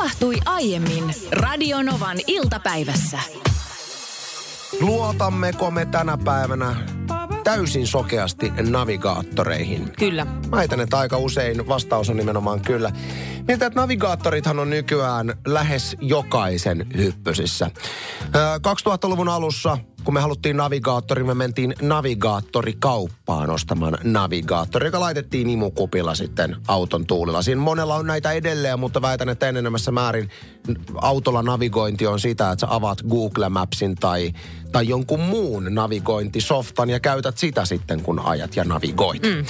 tapahtui aiemmin Radionovan iltapäivässä. Luotammeko me tänä päivänä täysin sokeasti navigaattoreihin? Kyllä. Mä väitän, että aika usein vastaus on nimenomaan kyllä. Mietin, että navigaattorithan on nykyään lähes jokaisen hyppysissä. Ö, 2000-luvun alussa, kun me haluttiin navigaattori, me mentiin navigaattorikauppaan ostamaan navigaattori, joka laitettiin imukupilla sitten auton tuulilla. Siinä monella on näitä edelleen, mutta väitän, että enenemässä määrin autolla navigointi on sitä, että sä avaat Google Mapsin tai, tai jonkun muun navigointisoftan ja käytät sitä sitten, kun ajat ja navigoit. Mm.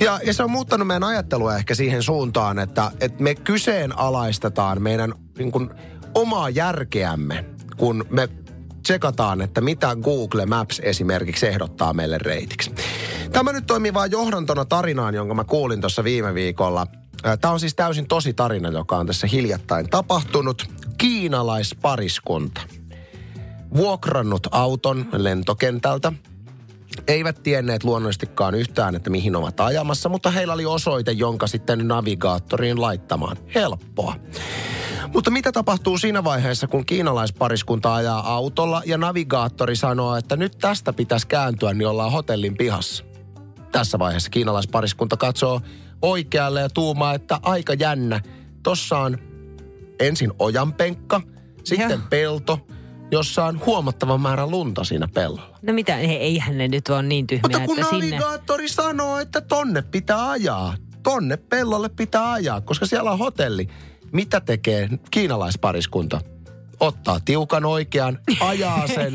Ja, ja se on muuttanut meidän ajattelua ehkä siihen suuntaan, että, että me kyseenalaistetaan meidän niin kuin, omaa järkeämme, kun me tsekataan, että mitä Google Maps esimerkiksi ehdottaa meille reitiksi. Tämä nyt toimii vain johdantona tarinaan, jonka mä kuulin tuossa viime viikolla. Tämä on siis täysin tosi tarina, joka on tässä hiljattain tapahtunut. Kiinalaispariskunta. Vuokrannut auton lentokentältä. Eivät tienneet luonnollisestikaan yhtään, että mihin ovat ajamassa, mutta heillä oli osoite, jonka sitten navigaattoriin laittamaan. Helppoa. Mutta mitä tapahtuu siinä vaiheessa, kun kiinalaispariskunta ajaa autolla ja navigaattori sanoo, että nyt tästä pitäisi kääntyä, niin ollaan hotellin pihassa? Tässä vaiheessa kiinalaispariskunta katsoo oikealle ja tuumaa, että aika jännä. Tossa on ensin ojanpenkka, sitten Joo. pelto, jossa on huomattava määrä lunta siinä pellolla. No mitä, he- eihän ne nyt ole niin tyhmiä, Mutta kun että sinne... navigaattori sanoo, että tonne pitää ajaa, tonne pellolle pitää ajaa, koska siellä on hotelli. Mitä tekee kiinalaispariskunta? Ottaa tiukan oikean, ajaa sen,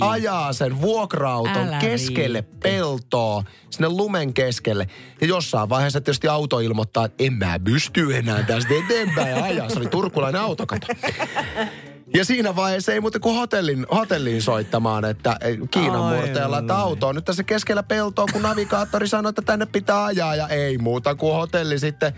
ajaa sen vuokra-auton Älä keskelle viitti. peltoa, sinne lumen keskelle. Ja jossain vaiheessa tietysti auto ilmoittaa, että en mä pysty enää tästä eteenpäin ajaa. Se oli turkulainen autokato. Ja siinä vaiheessa ei muuta kuin hotellin, hotelliin soittamaan, että eh, Kiinan murteella, että auto on nyt tässä keskellä peltoa, kun navigaattori sanoi, että tänne pitää ajaa ja ei muuta kuin hotelli sitten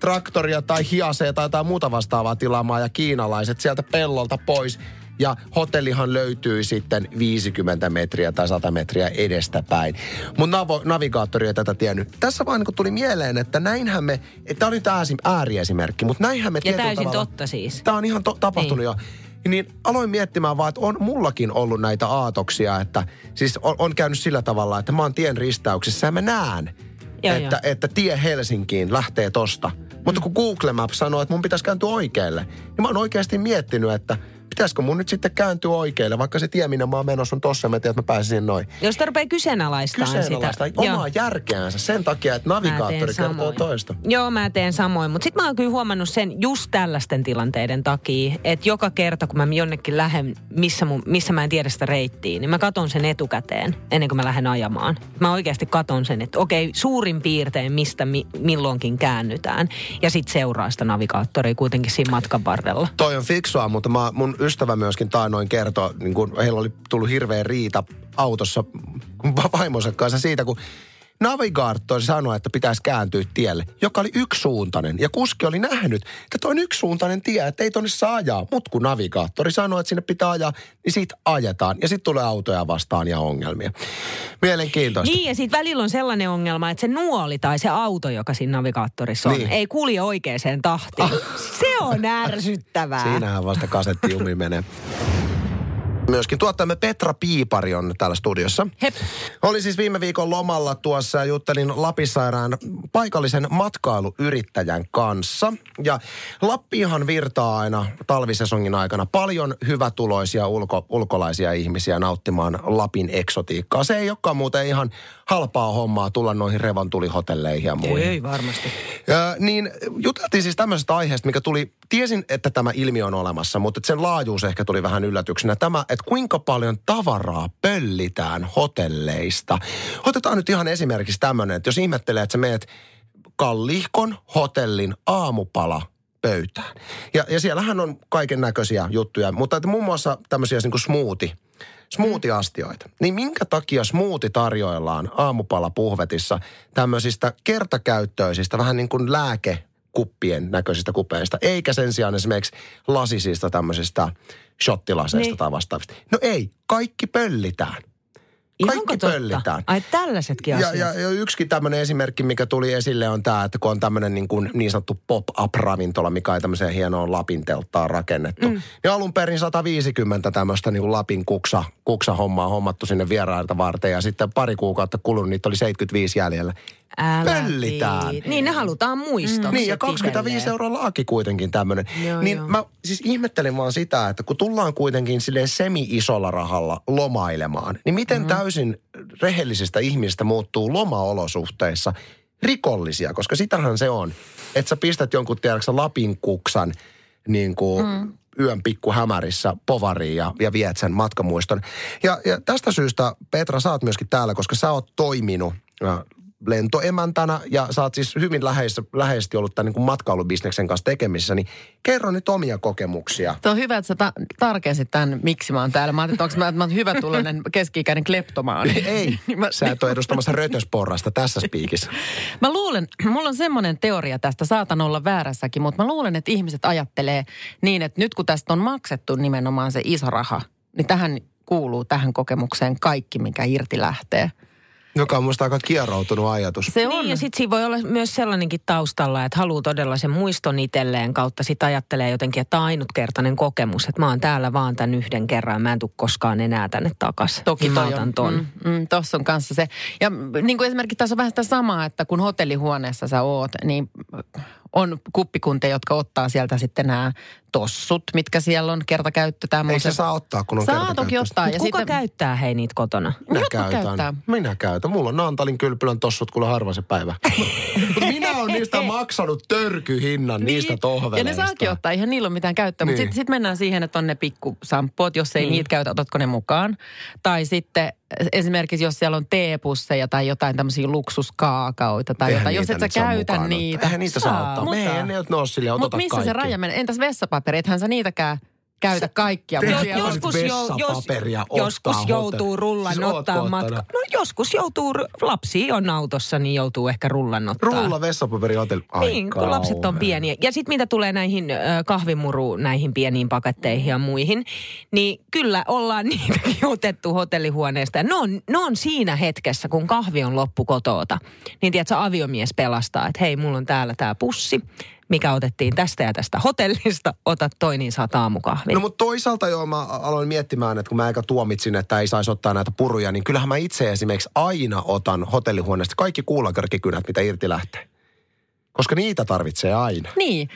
traktoria tai hiasea tai jotain muuta vastaavaa tilaamaan ja kiinalaiset sieltä pellolta pois. Ja hotellihan löytyy sitten 50 metriä tai 100 metriä edestäpäin. Mutta navo, navigaattori ei tätä tiennyt. Tässä vaan niin tuli mieleen, että näinhän me, tämä oli tämä ääriesimerkki, mutta näinhän me Ja täysin tavalla, totta siis. Tämä on ihan to- tapahtunut Niin. jo. Niin aloin miettimään vaan, että on mullakin ollut näitä aatoksia, että siis on, on käynyt sillä tavalla, että mä oon tien ristauksessa ja mä näen, Joo, että, joo. että tie Helsinkiin lähtee tosta. Mutta kun Google Maps sanoo, että mun pitäisi kääntyä oikealle, niin mä oon oikeasti miettinyt, että pitäisikö mun nyt sitten kääntyä oikealle, vaikka se tie, minne mä oon menossa on tossa, mä tiedän, että mä pääsisin noin. Jos sitä rupeaa kyseenalaistamaan Kyseenalaista sitä. omaa järkeänsä sen takia, että navigaattori kertoo samoin. toista. Joo, mä teen samoin. Mutta sitten mä oon kyllä huomannut sen just tällaisten tilanteiden takia, että joka kerta kun mä jonnekin lähden, missä, mun, missä mä en tiedä sitä reittiä, niin mä katon sen etukäteen ennen kuin mä lähden ajamaan. Mä oikeasti katon sen, että okei, suurin piirtein mistä mi, milloinkin käännytään. Ja sitten seuraa sitä navigaattoria kuitenkin siinä matkan varrella. Toi on fiksua, mutta mä, mun ystävä myöskin taannoin kertoi, niin kun heillä oli tullut hirveä riita autossa va- vaimonsa kanssa siitä, kun navigaattori sanoi, että pitäisi kääntyä tielle, joka oli yksisuuntainen. Ja kuski oli nähnyt, että toi on yksisuuntainen tie, että ei tonne saa ajaa. Mutta kun navigaattori sanoi, että sinne pitää ajaa, niin siitä ajetaan. Ja sitten tulee autoja vastaan ja ongelmia. Mielenkiintoista. Niin, ja sitten välillä on sellainen ongelma, että se nuoli tai se auto, joka siinä navigaattorissa on, Niin. ei kulje oikeaan tahtiin. Se on ärsyttävää. Siinähän vasta kasettijumi menee. Myöskin tuottajamme Petra Piipari on täällä studiossa. Hep. Oli siis viime viikon lomalla tuossa ja juttelin Lapissairaan paikallisen matkailuyrittäjän kanssa. Ja Lappihan virtaa aina talvisesongin aikana paljon hyvätuloisia ulko, ulkolaisia ihmisiä nauttimaan Lapin eksotiikkaa. Se ei olekaan muuten ihan halpaa hommaa tulla noihin revontulihotelleihin ja muihin. Ei varmasti. Ö, niin juteltiin siis tämmöisestä aiheesta, mikä tuli, tiesin, että tämä ilmiö on olemassa, mutta sen laajuus ehkä tuli vähän yllätyksenä. Tämä, että kuinka paljon tavaraa pöllitään hotelleista. Otetaan nyt ihan esimerkiksi tämmöinen, että jos ihmettelee, että sä meet Kallihkon hotellin aamupala pöytään. Ja, ja siellähän on kaiken näköisiä juttuja, mutta että muun muassa tämmöisiä niin kuin smoothie, smoothie-astioita. Niin minkä takia smoothie tarjoillaan aamupalapuhvetissa tämmöisistä kertakäyttöisistä, vähän niin kuin lääkekuppien näköisistä kupeista, eikä sen sijaan esimerkiksi lasisista tämmöisistä shottilaseista Niin. tai vastaavista. No ei, kaikki pöllitään. Kaikki totta? pöllitään. Ai tällaisetkin Ja, asiat. ja, ja yksi tämmöinen esimerkki, mikä tuli esille on tämä, että kun on tämmöinen niin, kuin niin sanottu pop-up-ravintola, mikä ei tämmöiseen hienoon Lapin telttaan rakennettu. Mm. Niin alun perin 150 tämmöistä niin kuin Lapin kuksa, kuksa-hommaa hommattu sinne vierailta varten. Ja sitten pari kuukautta kulunut, niitä oli 75 jäljellä. Älä Pöllitään. viit. Niin ne halutaan muistoksi. Niin, ja 25 itselleen. euroa laaki kuitenkin tämmöinen. Niin joo. mä siis ihmettelin vaan sitä, että kun tullaan kuitenkin sille semi-isolla rahalla lomailemaan, niin miten mm-hmm. täysin rehellisistä ihmisistä muuttuu lomaolosuhteissa rikollisia, koska sitähän se on. Että sä pistät jonkun tiedäksä Lapin kuksan niin kuin mm. yön pikku hämärissä povariin ja, ja viet sen matkamuiston. Ja, ja tästä syystä, Petra, sä oot myöskin täällä, koska sä oot toiminut äh, lentoemäntänä ja sä oot siis hyvin läheis, läheisesti ollut tämän niin kuin matkailubisneksen kanssa tekemisissä, niin kerro nyt omia kokemuksia. Se on hyvä, että sä ta- tarkensit tämän, miksi mä oon täällä. Mä ajattelin, että onko mä, mä oon hyvä tuloinen keski-ikäinen kleptomaani. Ei, Niin mä, sä et ole edustamassa rötösporrasta tässä spiikissä. mä luulen, mulla on semmoinen teoria tästä, saatan olla väärässäkin, mutta mä luulen, että ihmiset ajattelee niin, että nyt kun tästä on maksettu nimenomaan se iso raha, niin tähän kuuluu tähän kokemukseen kaikki, mikä irti lähtee. Joka on musta aika kieroutunut ajatus. Se on. Niin, ja sitten siinä voi olla myös sellainenkin taustalla, että haluaa todella sen muiston itselleen kautta. Sitten ajattelee jotenkin, että tämä on ainutkertainen kokemus, että mä oon täällä vaan tämän yhden kerran, mä en tule koskaan enää tänne takaisin. Toki niin mä toi otan on. ton. Mm, mm, Tuossa on kanssa se. Ja niin kuin esimerkiksi tässä on vähän sitä samaa, että kun hotellihuoneessa sä oot, niin on kuppikuntia, jotka ottaa sieltä sitten nämä tossut, mitkä siellä on, kertakäyttö Ei tämmöiset. se saa ottaa, kun on Saa toki ottaa. Mut Ja kuka sitten, käyttää hei niitä kotona? Minä Jotkut käytän. käyttää. Minä käytän. Mulla on Naantalin kylpylän tossut kuule harva se päivä. Mutta olen niistä maksanut törkyhinnan niistä Niin. ja tohveleista. ne saakin ottaa, eihän niillä ole mitään käyttöä. Mutta Niin. sitten sit mennään siihen, että on ne pikkusamppuot, jos ei Niin. niitä käytä, otatko ne mukaan. Tai sitten esimerkiksi, jos siellä on teepusseja tai jotain tämmöisiä luksuskaakaoita tai Eihän jotain. Jos et sä käytä mukaan niitä. Eihän niitä saa ottaa. Me ei ne ole sille, oteta Mutta missä kaikki. se raja menee? Entäs vessapaperi? Ethän sä niitäkään käytä kaikkia. Te- Mut Jo- siellä on- joskus, jo, jos, joskus joutuu rullan Siis ottaa matka. No joskus joutuu, lapsi on autossa, niin joutuu ehkä rullan ottaa. Rulla vessapaperi hotelli. Ai Niin, kun lapset on pieniä. Ja sitten mitä tulee näihin kahvimuru, näihin pieniin paketteihin ja muihin, niin kyllä ollaan niitäkin otettu hotellihuoneesta. Ja Ne on, ne on siinä hetkessä, kun kahvi on loppu kotoota. Niin tiedätkö, aviomies pelastaa, että hei, mulla on täällä tämä pussi, mikä otettiin tästä ja tästä hotellista. Ota toi, niin saat aamukahvin. No mutta toisaalta joo, mä aloin miettimään, että kun mä aika tuomitsin, että ei saisi ottaa näitä puruja, niin kyllähän mä itse esimerkiksi aina otan hotellihuoneesta kaikki kuulakärkikynät, mitä irti lähtee. Koska niitä tarvitsee aina. Niin,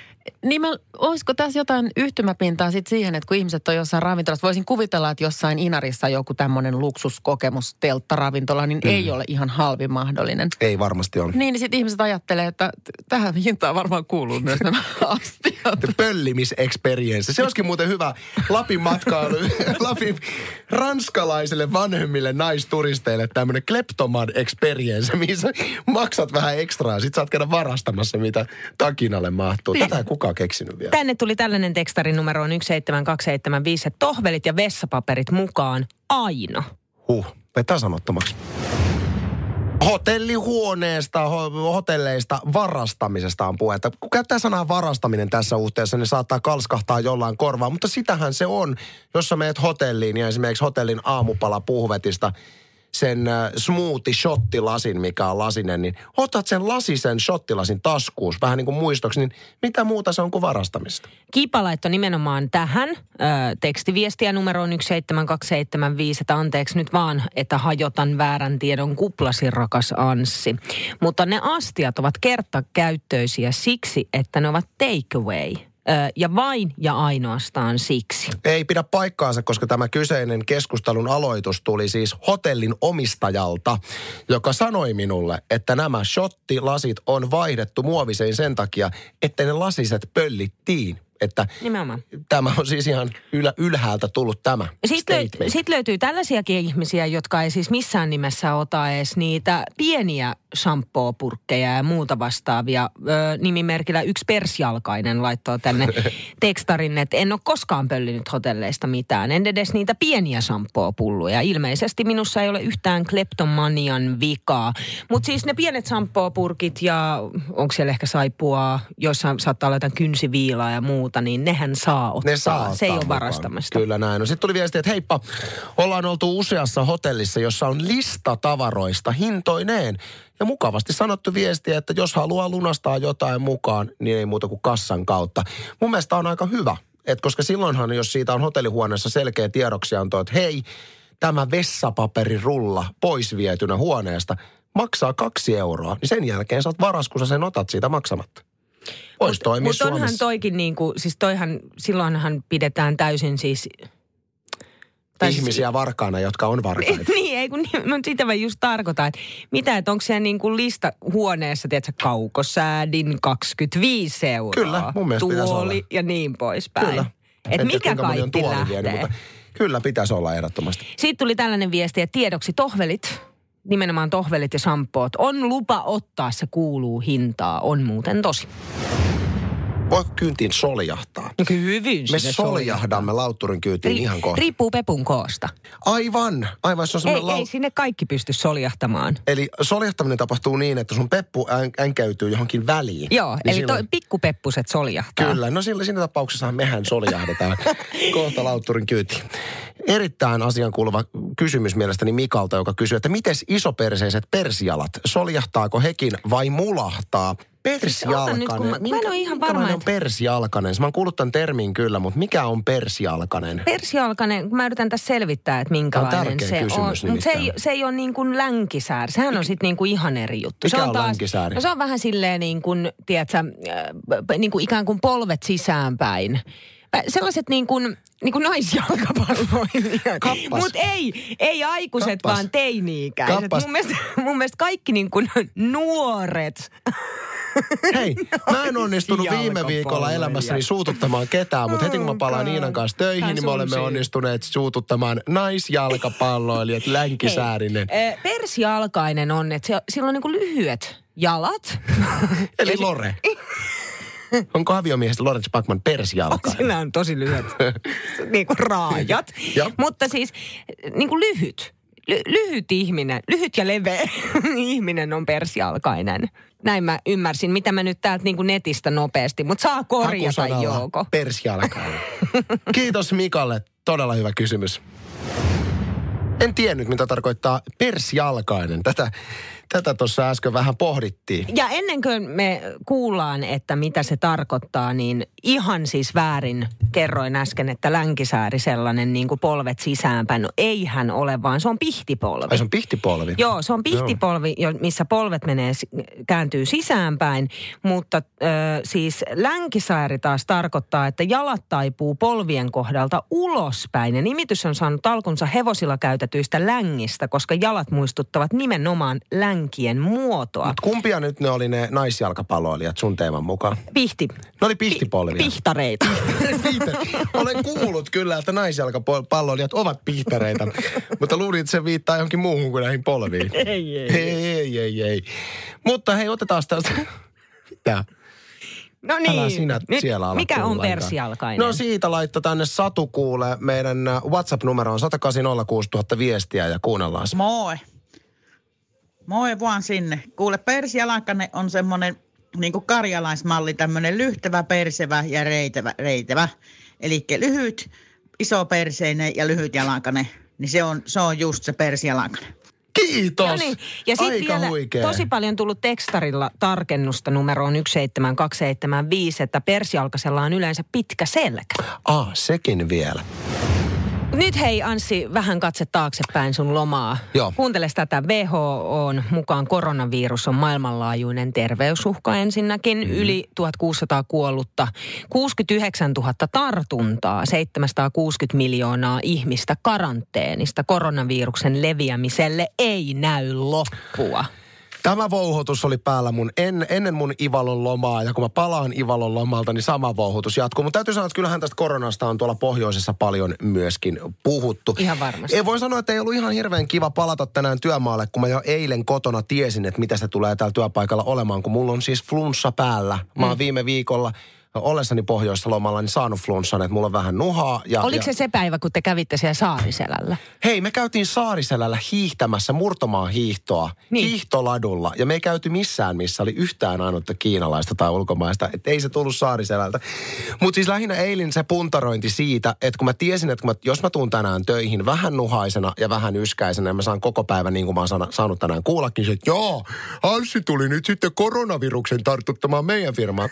niin mä, olisiko tässä jotain yhtymäpintaa sit siihen, että kun ihmiset on jossain ravintolassa, voisin kuvitella, että jossain Inarissa joku tämmöinen luksuskokemus telttaravintola, niin mm. ei ole ihan halvin mahdollinen. Ei varmasti ole. Niin, niin sitten ihmiset ajattelee, että tähän hintaan varmaan kuuluu myös nämä astiat. Pöllimisexperience. Se olisikin muuten hyvä Lapin matkailu, Lapin ranskalaisille vanhemmille naisturisteille tämmöinen kleptoman experience, mihin sä maksat vähän ekstraa. Sit saat käydä varastamassa, mitä takinalle mahtuu. Tätä ei kukaan keksinyt vielä. Tänne tuli tällainen tekstarin numero on 17275, että tohvelit ja vessapaperit mukaan aina. Huh, vetää sanottomaksi. Hotellihuoneesta, ho- hotelleista, varastamisesta on puhetta. Kun käyttää sanaa varastaminen tässä uhteessa, niin saattaa kalskahtaa jollain korvaa. Mutta sitähän se on, jos sä meet hotelliin ja esimerkiksi hotellin aamupala puhvetista sen äh, smoothie shottilasin, mikä on lasinen, niin otat sen lasisen shottilasin taskuus vähän niin kuin muistoksi, niin mitä muuta se on kuin varastamista? Kiipa laittoi nimenomaan tähän ö, tekstiviestiä numeroon 17275, että anteeksi nyt vaan, että hajotan väärän tiedon kuplasi rakas Anssi. Mutta ne astiat ovat kertakäyttöisiä siksi, että ne ovat takeaway. Ja vain ja ainoastaan siksi. Ei pidä paikkaansa, koska tämä kyseinen keskustelun aloitus tuli siis hotellin omistajalta, joka sanoi minulle, että nämä shottilasit on vaihdettu muoviseen sen takia, että ne lasiset pöllittiin. Että Nimenomaan. tämä on siis ihan ylä, ylhäältä tullut tämä Sitten löy- statement. sit löytyy tällaisiakin ihmisiä, jotka ei siis missään nimessä ota edes niitä pieniä shampoo-purkkeja ja muuta vastaavia. Ö, nimimerkillä yksi persjalkainen laittoi tänne tekstarin, että en ole koskaan pöllinyt hotelleista mitään. En edes niitä pieniä shampoo-pulluja. Ilmeisesti minussa ei ole yhtään kleptomanian vikaa. Mutta siis ne pienet shampoo-purkit ja onko siellä ehkä saipua, joissa saattaa olla jotain kynsiviilaa ja muuta, niin nehän saa ottaa. Ne saa Se ei ole varastamista. Kyllä näin. No sitten tuli viesti, että heippa, ollaan oltu useassa hotellissa, jossa on lista tavaroista hintoineen. Ja mukavasti sanottu viesti, että jos haluaa lunastaa jotain mukaan, niin ei muuta kuin kassan kautta. Mun mielestä on aika hyvä, että koska silloinhan, jos siitä on hotellihuoneessa selkeä tiedoksianto, että hei, tämä vessapaperirulla pois vietynä huoneesta maksaa kaksi euroa, niin sen jälkeen saat varas, kun sä sen otat siitä maksamatta. Voisi toimia Mutta onhan Suomessa. toikin niin kuin, siis toihan, silloinhan pidetään täysin siis... tai siis- ihmisiä varkaana, jotka on varkaita. niin, ei kun niin, mutta sitä mä just tarkoitan, että mitä, että onko siellä niin kuin lista huoneessa, tiedätkö, kaukosäädin 25 euroa. Kyllä, mun mielestä pitäisi Tuoli olla. ja niin poispäin. Kyllä. Et En tiedä, mikä on kaikki lähtee. vienyt, mutta kyllä pitäisi olla ehdottomasti. Siitä tuli tällainen viesti, että tiedoksi tohvelit, nimenomaan tohvelit ja sampoot, on lupa ottaa, se kuuluu hintaa, on muuten tosi. Voiko kyyntiin soljahtaa? No hyvin Me soljahdamme lautturin kyytiin ihan kohta. Riippuu pepun koosta. Aivan, aivan se on Ei, lau... ei sinne kaikki pysty soljahtamaan. Eli soljahtaminen tapahtuu niin, että sun peppu än- änkäytyy johonkin väliin. Joo, Niin eli silloin- toi pikkupeppuset soljahtaa. Kyllä, no sillä, siinä tapauksessa mehän soljahdetaan kohta lautturin kyytiin. Erittäin asian kuuluva kysymys mielestäni Mikalta, joka kysyy, että miten isoperseiset persialat, soljahtaako hekin vai mulahtaa? Persialkanen. nyt, kun mä- mä en ole ihan varma, minkälainen on että- persialkanen? Mä oon kuullut tämän termin kyllä, mutta mikä on persialkanen? Persialkanen, mä yritän tässä selvittää, että minkälainen tärkeä se kysymys on. Mutta se ei, se ei ole niin kuin länkisääri. Sehän on sitten niin kuin ihan eri juttu. Mikä se on länkkisääri? No se on vähän silleen niin kuin, tiedätkö, äh, niin kuin ikään kuin polvet sisäänpäin. Sellaiset niin kuin, niin kuin naisjalkapalloilijat. Mutta ei, ei aikuiset, Kappas. vaan teini-ikäiset. Kappas. Mun mielestä, mun mielestä kaikki niin kuin nuoret. Hei, mä en onnistunut viime viikolla elämässäni suututtamaan ketään, mutta heti kun mä palaan Niinan kanssa töihin, niin me olemme syy. onnistuneet suututtamaan naisjalkapalloilijat länkisäärinen. Hei, persialkainen on, että sillä on niin kuin lyhyet jalat. Eli Lore. Onko aviomiehestä Lawrence Backman persialkainen? Sillä on tosi lyhyet niin kuin raajat. Mutta siis niin kuin lyhyt. Ly- lyhyt ihminen, lyhyt ja leveä ihminen on persialkainen. Näin mä ymmärsin, mitä mä nyt täältä niin kuin netistä nopeasti, mutta saa korjata Jouko. Persialkainen. Kiitos Mikalle. Todella hyvä kysymys. En tiennyt, mitä tarkoittaa persialkainen. Tätä, tätä tuossa äsken vähän pohdittiin. Ja ennen kuin me kuullaan, että mitä se tarkoittaa, niin ihan siis väärin kerroin äsken, että länkisääri sellainen niin kuin polvet sisäänpäin. No eihän ole, vaan se on pihtipolvi. Ai se on pihtipolvi. Joo, se on pihtipolvi, jo- missä polvet menee, kääntyy sisäänpäin, mutta ö, siis länkisääri taas tarkoittaa, että jalat taipuu polvien kohdalta ulospäin. Ja nimitys on saanut alkunsa hevosilla käytetyistä längistä, koska jalat muistuttavat nimenomaan länkien muotoa. Mut kumpia nyt ne oli ne naisjalkapalloilijat sun teeman mukaan? Pihti. Ne oli pihtipolvia. Pihtareita. Olen kuullut kyllä, että naisjalkapalloilijat ovat piihtareita, mutta luulin, että se viittaa johonkin muuhun kuin näihin polviin. ei, ei. Ei, ei, ei, ei. Mutta hei, otetaan tästä... Mitä? No niin. Älä sinä Nyt, siellä ala mikä on persialkainen? No siitä laitto tänne Satu kuulee. Meidän WhatsApp-numero on 180 viestiä ja kuunnellaan se. Moi. Moi vaan sinne. Kuule, persialankanne on semmoinen niin kuin karjalaismalli, tämmöinen lyhtävä, persevä ja reitevä. reitevä. Eli lyhyt, iso perseinen ja lyhyt jalankane. Niin se on, se on just se persialankane. Kiitos! No niin. Ja sitten Aika vielä huikea. tosi paljon tullut tekstarilla tarkennusta numeroon 17275, että persialkasella on yleensä pitkä selkä. Ah, sekin vielä. Nyt hei Anssi, vähän katse taaksepäin sun lomaa. Joo. Kuunteles tätä. WHOn mukaan koronavirus on maailmanlaajuinen terveysuhka ensinnäkin. Mm. Yli 1600 kuollutta, 69 000 tartuntaa, 760 miljoonaa ihmistä karanteenista. Koronaviruksen leviämiselle ei näy loppua. Tämä vouhotus oli päällä mun en, ennen mun Ivalon lomaa ja kun mä palaan Ivalon lomalta, niin sama vouhotus jatkuu. Mutta täytyy sanoa, että kyllähän tästä koronasta on tuolla pohjoisessa paljon myöskin puhuttu. Ihan varmasti. Ei voi sanoa, että ei ollut ihan hirveän kiva palata tänään työmaalle, kun mä jo eilen kotona tiesin, että mitä se tulee täällä työpaikalla olemaan, kun mulla on siis flunssa päällä. Mä oon viime viikolla ollessani pohjoissa lomalla niin saanut flunssan, että mulla on vähän nuhaa. Ja, Oliko ja, se se päivä, kun te kävitte siellä Saariselällä? Hei, me käytiin Saariselällä hiihtämässä murtomaan hiihtoa Niin. hiihtoladulla. Ja me ei käyty missään, missä oli yhtään ainutta kiinalaista tai ulkomaista. Että ei se tullut Saariselältä. Mutta siis lähinnä eilen se puntarointi siitä, että kun mä tiesin, että kun mä, jos mä tuun tänään töihin vähän nuhaisena ja vähän yskäisenä ja mä saan koko päivän niin kuin mä oon saanut tänään kuullakin, se, että joo, Anssi tuli nyt sitten koronaviruksen tartuttamaan meidän firmaan.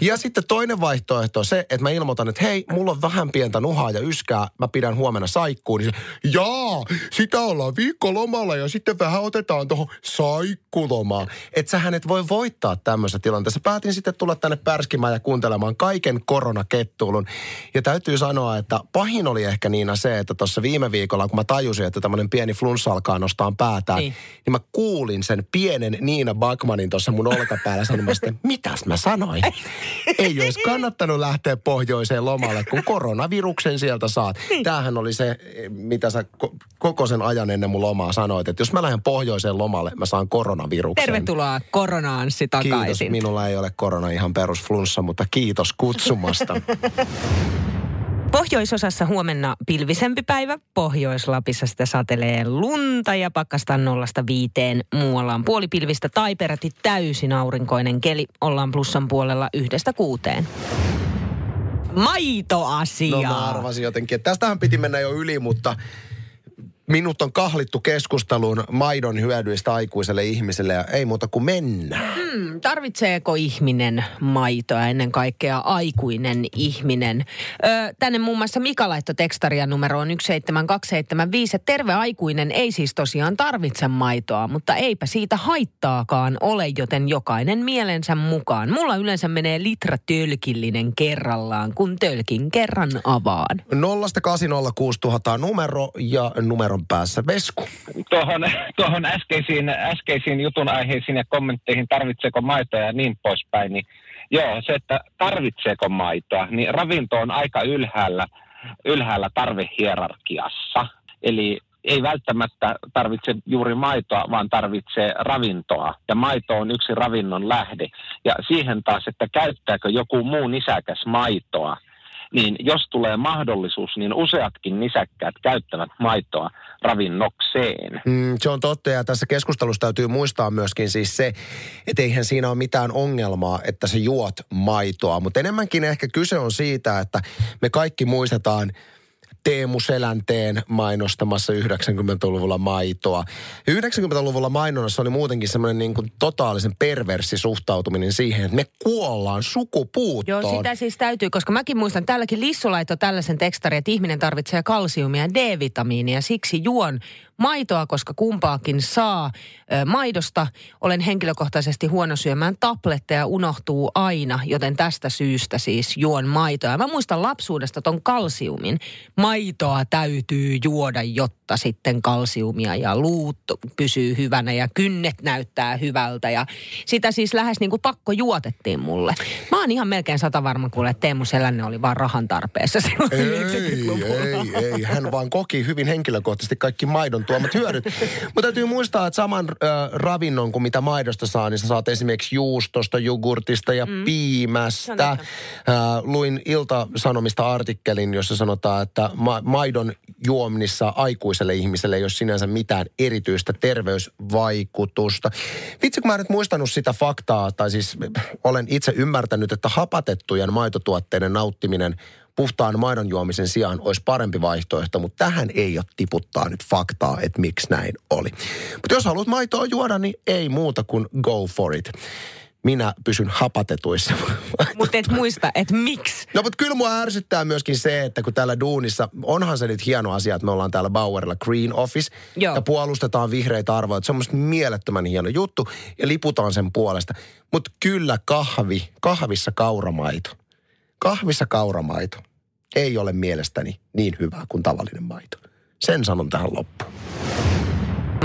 Ja sitten toinen vaihtoehto on se, että mä ilmoitan, että hei, mulla on vähän pientä nuhaa ja yskää, mä pidän huomenna saikkuun. Niin se, jaa, sitä ollaan viikkolomalla ja sitten vähän otetaan tuohon saikkulomaan. Että sähän et voi voittaa tämmöisessä tilanteessa. Päätin sitten tulla tänne pärskimään ja kuuntelemaan kaiken koronakettuulun. Ja täytyy sanoa, että pahin oli ehkä Niina se, että tuossa viime viikolla, kun mä tajusin, että tämmöinen pieni flunssa alkaa nostaa päätään, niin. Niin. mä kuulin sen pienen Niina Bakmanin tuossa mun olkapäällä sanomassa, että mitäs mä sanoin? Ei olisi kannattanut lähteä pohjoiseen lomalle, kun koronaviruksen sieltä saat. Tämähän oli se, mitä sä ko- koko sen ajan ennen mun lomaa sanoit, että jos mä lähden pohjoiseen lomalle, mä saan koronaviruksen. Tervetuloa koronaansi Kiitos. takaisin. Minulla ei ole korona ihan perusflunssa, mutta kiitos kutsumasta. Pohjoisosassa huomenna pilvisempi päivä. Pohjois-Lapissa sitä satelee lunta ja pakkastaan nollasta viiteen. Muualla on puolipilvistä tai peräti täysin aurinkoinen keli. Ollaan plussan puolella yhdestä kuuteen. Maitoasia. No mä arvasin jotenkin, että tästähän piti mennä jo yli, mutta minut on kahlittu keskusteluun maidon hyödyistä aikuiselle ihmiselle ja ei muuta kuin mennään. Hmm, Tarvitseeko ihminen maitoa, ennen kaikkea aikuinen ihminen? Ö, tänne muun muassa Mika laittoi tekstaria numeroon 17275. että Terve aikuinen ei siis tosiaan tarvitse maitoa, mutta eipä siitä haittaakaan ole, joten jokainen mielensä mukaan. Mulla yleensä menee litra tölkillinen kerrallaan, kun tölkin kerran avaan. 0806000 on numero ja numeron päässä Vesku. tuohon, tuohon äskeisiin, äskeisiin jutun aiheisiin ja kommentteihin, tarvitseeko maitoa ja niin poispäin, niin joo, se, että tarvitseeko maitoa, niin ravinto on aika ylhäällä, ylhäällä tarvehierarkiassa. Eli ei välttämättä tarvitse juuri maitoa, vaan tarvitsee ravintoa. Ja maito on yksi ravinnon lähde. Ja siihen taas, että käyttääkö joku muu nisäkäs maitoa, niin jos tulee mahdollisuus, niin useatkin nisäkkäät käyttävät maitoa ravinnokseen. Mm, se on totta ja tässä keskustelussa täytyy muistaa myöskin siis se, että eihän siinä ole mitään ongelmaa, että sä juot maitoa. Mutta enemmänkin ehkä kyse on siitä, että me kaikki muistetaan Teemu Selänteen mainostamassa 90-luvulla maitoa. 90-luvulla mainonnassa oli muutenkin semmoinen niin kuin totaalisen perverssi suhtautuminen siihen, että me kuollaan sukupuuttoon. Joo, sitä siis täytyy, koska mäkin muistan, täälläkin Lissu laittoi tällaisen tekstarin, että ihminen tarvitsee kalsiumia ja D-vitamiinia. Siksi juon maitoa, koska kumpaakin saa ö, maidosta. Olen henkilökohtaisesti huono syömään tabletteja, unohtuu aina, joten tästä syystä siis juon maitoa. Mä muistan lapsuudesta ton kalsiumin. Maitoa täytyy juoda, jotta sitten kalsiumia ja luut pysyy hyvänä ja kynnet näyttää hyvältä. Ja sitä siis lähes niin kuin pakko juotettiin mulle. Mä oon ihan melkein sata varma kuule, että Teemu Selänne oli vaan rahan tarpeessa Ei, 90-luvulla. ei, ei. Hän vaan koki hyvin henkilökohtaisesti kaikki maidon tuomat hyödyt. Mutta täytyy muistaa, että saman äh, ravinnon kuin mitä maidosta saa, niin sä saat esimerkiksi juustosta, jogurtista ja mm. piimästä. Äh, luin Ilta-Sanomista artikkelin, jossa sanotaan, että ma- maidon juomnissa aikuiselle ihmiselle ei ole sinänsä mitään erityistä terveysvaikutusta. Vitsi, kun mä en nyt muistanut sitä faktaa, tai siis olen itse ymmärtänyt, että hapatettujen maitotuotteiden nauttiminen puhtaan maidon juomisen sijaan olisi parempi vaihtoehto, mutta tähän ei ole tiputtaa nyt faktaa, että miksi näin oli. Mutta jos haluat maitoa juoda, niin ei muuta kuin go for it. Minä pysyn hapatetuissa. Mutta et muista, että miksi. No mutta kyllä mua ärsyttää myöskin se, että kun täällä duunissa, onhan se nyt hieno asia, että me ollaan täällä Bauerilla Green Office Joo. ja puolustetaan vihreitä arvoja. Että se on musta mielettömän hieno juttu ja liputaan sen puolesta. Mutta kyllä kahvi, kahvissa kauramaito. Kahvissa kauramaito ei ole mielestäni niin hyvää kuin tavallinen maito. Sen sanon tähän loppuun.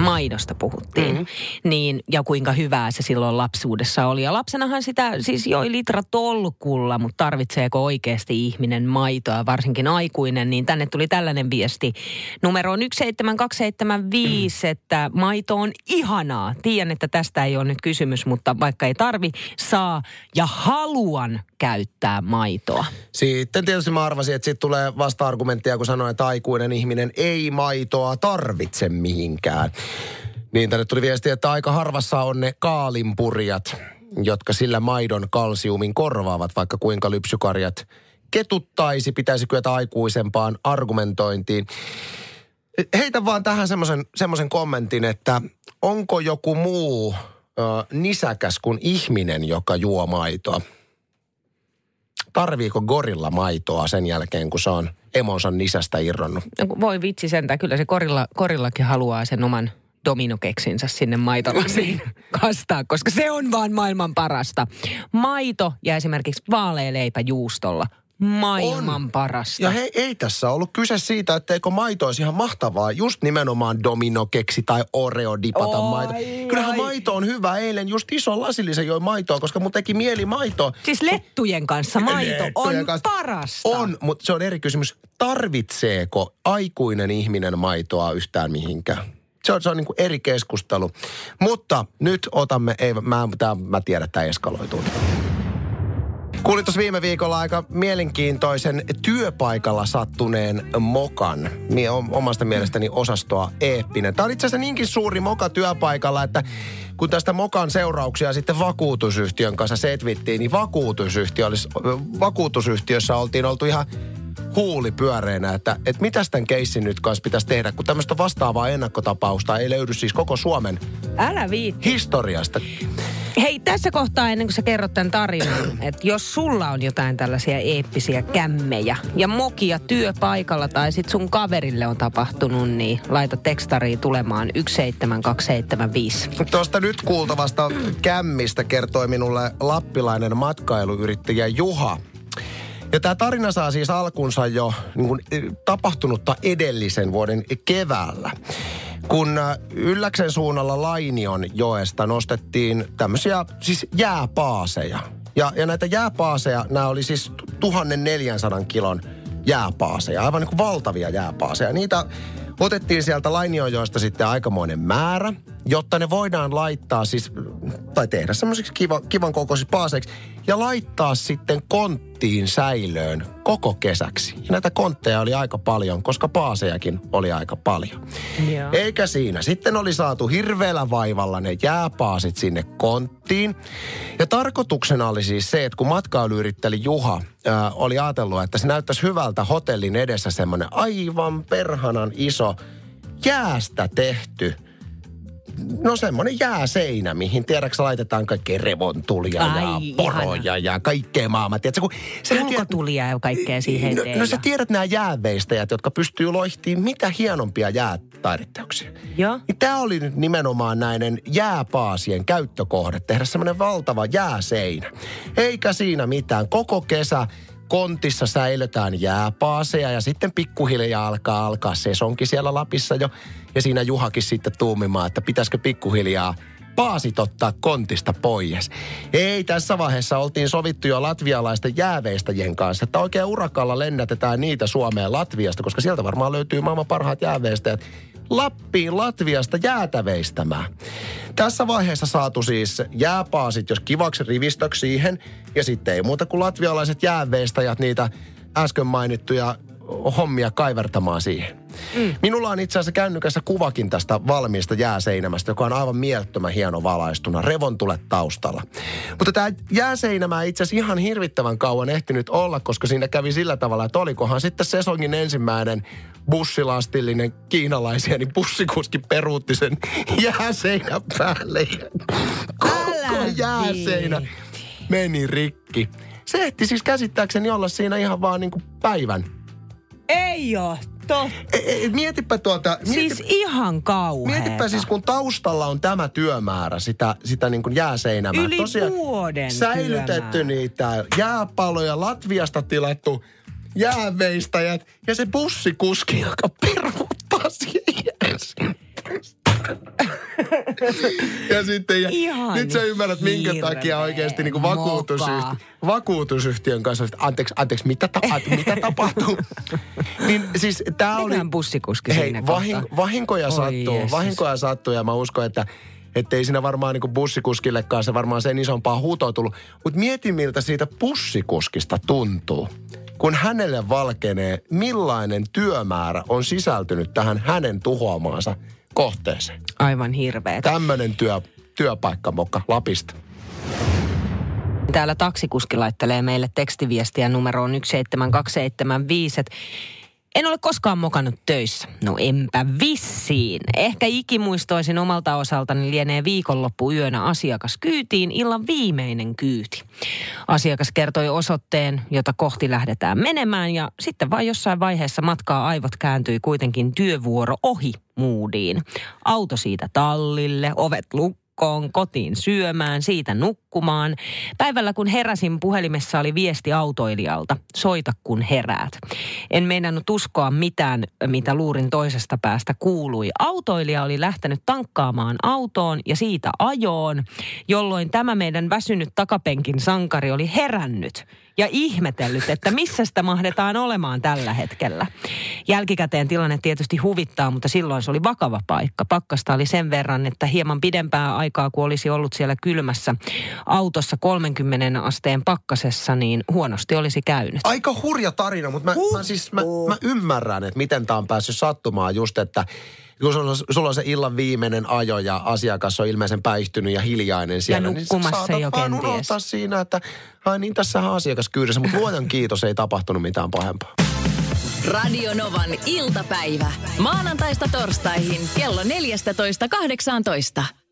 Maidosta puhuttiin, Mhm. mm-hmm. niin, ja kuinka hyvää se silloin lapsuudessa oli. Ja lapsenahan sitä siis joi litra tolkulla, mutta tarvitseeko oikeasti ihminen maitoa, varsinkin aikuinen, niin tänne tuli tällainen viesti numeroon 17275, että maito on ihanaa. Tiedän, että tästä ei ole nyt kysymys, mutta vaikka ei tarvi, saa ja haluan käyttää maitoa. Sitten tietysti mä arvasin, että siitä tulee vasta-argumenttia, kun sanoin, että aikuinen ihminen ei maitoa tarvitse mihinkään. Niin tänne tuli viesti, että aika harvassa on ne kaalinpurjat, jotka sillä maidon kalsiumin korvaavat, vaikka kuinka lypsykarjat ketuttaisi, pitäisi kyetä aikuisempaan argumentointiin. Heitä vaan tähän semmoisen kommentin, että onko joku muu ö, nisäkäs kuin ihminen, joka juo maitoa? Tarviiko gorilla maitoa sen jälkeen, kun se on emonsa nisästä irronnut? No voi vitsi sentään, kyllä se korilla, korillakin haluaa sen oman dominokeksinsä sinne maitolasiin kastaa, koska se on vaan maailman parasta. Maito ja esimerkiksi vaalea leipä juustolla. Maailman On. parasta. Ja hei, ei tässä ollut kyse siitä, etteikö maito olisi ihan mahtavaa. Just nimenomaan dominokeksi tai oreo dipata Oi, maito. Kyllähän ai. maito on hyvä. Eilen just ison lasillisen joi maitoa, koska mun teki mieli maitoa. Siis lettujen kanssa maito on Lettujen kanssa. parasta. On, mutta se on eri kysymys. Tarvitseeko aikuinen ihminen maitoa yhtään mihinkään? Se on, se on niin kuin eri keskustelu. Mutta nyt otamme, ei, mä, tää, mä tiedän, että tämä eskaloituu. Kuulin tuossa viime viikolla aika mielenkiintoisen työpaikalla sattuneen mokan. Mie- om- Omasta mielestäni osastoa eeppinen. Tämä on itse asiassa niinkin suuri moka työpaikalla, että kun tästä mokan seurauksia sitten vakuutusyhtiön kanssa setvittiin, niin vakuutusyhtiö olisi, vakuutusyhtiössä oltiin oltu ihan huuli pyöreänä, että, että mitäs tämän keissin nyt kanssa pitäisi tehdä, kun tämmöistä vastaavaa ennakkotapausta ei löydy siis koko Suomen Älä viitti. historiasta. Hei, tässä kohtaa ennen kuin sä kerrot tämän tarinan, että jos sulla on jotain tällaisia eeppisiä kämmejä ja mokia työpaikalla tai sit sun kaverille on tapahtunut, niin laita tekstariin tulemaan 17275. Tuosta nyt kuultavasta kämmistä kertoi minulle lappilainen matkailuyrittäjä Juha. Ja tämä tarina saa siis alkunsa jo niin kuin, eh, tapahtunutta edellisen vuoden keväällä. Kun Ylläksen suunnalla Lainion joesta nostettiin tämmöisiä siis jääpaaseja. Ja, ja näitä jääpaaseja, nämä oli siis 1400 kilon jääpaaseja, aivan niin kuin valtavia jääpaaseja. Niitä otettiin sieltä Lainionjoesta sitten aikamoinen määrä, jotta ne voidaan laittaa siis, tai tehdä semmoisiksi kiva, kivan kokoisiksi paaseiksi, ja laittaa sitten konttiin säilöön koko kesäksi. Ja näitä kontteja oli aika paljon, koska paasejakin oli aika paljon. Joo. Eikä siinä. Sitten oli saatu hirveällä vaivalla ne jääpaasit sinne konttiin. Ja tarkoituksena oli siis se, että kun matkailuyrittäjä Juha ää, oli ajatellut, että se näyttäisi hyvältä hotellin edessä semmoinen aivan perhanan iso jäästä tehty No semmoinen jääseinä, mihin tiedäksä laitetaan kaikkea revontulia Ai, ja ihana. poroja ja kaikkea maailmaa. Tiedätkö, kun sä tiedät- Ulkotulia ja kaikkea siihen no, no sä tiedät nämä jääveistäjät, jotka pystyy loihtiin mitä hienompia jäätaideteoksia. Joo. Niin tämä oli nyt nimenomaan näiden jääpaasien käyttökohde, tehdä semmoinen valtava jääseinä. Eikä siinä mitään. Koko kesä kontissa säilötään jääpaaseja ja sitten pikkuhiljaa alkaa alkaa sesonki siellä Lapissa jo. Ja siinä Juhakin sitten tuumimaan, että pitäisikö pikkuhiljaa paasit ottaa kontista pois. Ei, tässä vaiheessa oltiin sovittu jo latvialaisten jääveistäjien kanssa, että oikein urakalla lennätetään niitä Suomeen Latviasta, koska sieltä varmaan löytyy maailman parhaat jääveistäjät. Lappiin Latviasta jäätä veistämään. Tässä vaiheessa saatu siis jääpaasit, jos kivaksi rivistöksi siihen. Ja sitten ei muuta kuin latvialaiset jääveistäjät niitä äsken mainittuja hommia kaivertamaan siihen. Mm. Minulla on itse asiassa kännykässä kuvakin tästä valmiista jääseinämästä, joka on aivan mielettömän hieno valaistuna, revontulet taustalla. Mutta tämä jääseinämä ei itse asiassa ihan hirvittävän kauan ehtinyt olla, koska siinä kävi sillä tavalla, että olikohan sitten sesongin ensimmäinen bussilastillinen kiinalaisia, niin bussikuski peruutti sen jääseinän päälle. Koko jääseinä meni rikki. Se ehti siis käsittääkseni olla siinä ihan vaan niin kuin päivän. Ei oo totta. E, e, mietipä tuota... Mieti, Siis ihan kauheeta. Mietipä siis, kun taustalla on tämä työmäärä, sitä, sitä niin kuin jääseinämää. Yli vuoden Säilytetty työmäärä. niitä jääpaloja, Latviasta tilattu jääveistäjät ja se bussikuski, joka peruttaa siihen. ja sitten, ja Ihan nyt sä ymmärrät, minkä takia oikeasti niin kuin moka. vakuutusyhtiö, vakuutusyhtiön kanssa, että anteeksi, anteeksi, mitä, ta, mitä tapahtuu? niin siis tää oli... Bussikuski Hei, siinä vahin, vahinkoja Oi sattuu, Jeesus. vahinkoja sattuu ja mä uskon, että että ei siinä varmaan niin bussikuskillekaan se varmaan sen isompaa huutoa tullut. Mutta mieti, miltä siitä bussikuskista tuntuu, kun hänelle valkenee, millainen työmäärä on sisältynyt tähän hänen tuhoamaansa kohteeseen. Aivan hirveet. Tämmöinen työ, työpaikkamokka Lapista. Täällä taksikuski laittelee meille tekstiviestiä numeroon 17275, että en ole koskaan mokannut töissä. No enpä vissiin. Ehkä ikimuistoisin omalta osaltani lienee viikonloppu yönä asiakas kyytiin illan viimeinen kyyti. Asiakas kertoi osoitteen, jota kohti lähdetään menemään ja sitten vain jossain vaiheessa matkaa aivot kääntyi kuitenkin työvuoro ohi moodiin. Auto siitä tallille, ovet lukkoon kotiin syömään, siitä nukkumaan. Päivällä kun heräsin, puhelimessa oli viesti autoilijalta. Soita kun heräät. En meinannut uskoa mitään, mitä luurin toisesta päästä kuului. Autoilija oli lähtenyt tankkaamaan autoon ja siitä ajoon, jolloin tämä meidän väsynyt takapenkin sankari oli herännyt ja ihmetellyt, että missä sitä mahdetaan olemaan tällä hetkellä. Jälkikäteen tilanne tietysti huvittaa, mutta silloin se oli vakava paikka. Pakkasta oli sen verran, että hieman pidempää aikaa, kun olisi ollut siellä kylmässä autossa 30 asteen pakkasessa, niin huonosti olisi käynyt. Aika hurja tarina, mutta mä, mä, siis, mä, mä ymmärrän, että miten tämä on päässyt sattumaan just, että kun sulla on, sulla on se illan viimeinen ajo ja asiakas on ilmeisen päihtynyt ja hiljainen siellä, niin sä nukkumassa saatat jo vaan kenties. unohtaa siinä, että ai niin, tässähän on asiakas kyydissä, mutta luojan kiitos, ei tapahtunut mitään pahempaa. Radio Novan iltapäivä. Maanantaista torstaihin kello 14.18.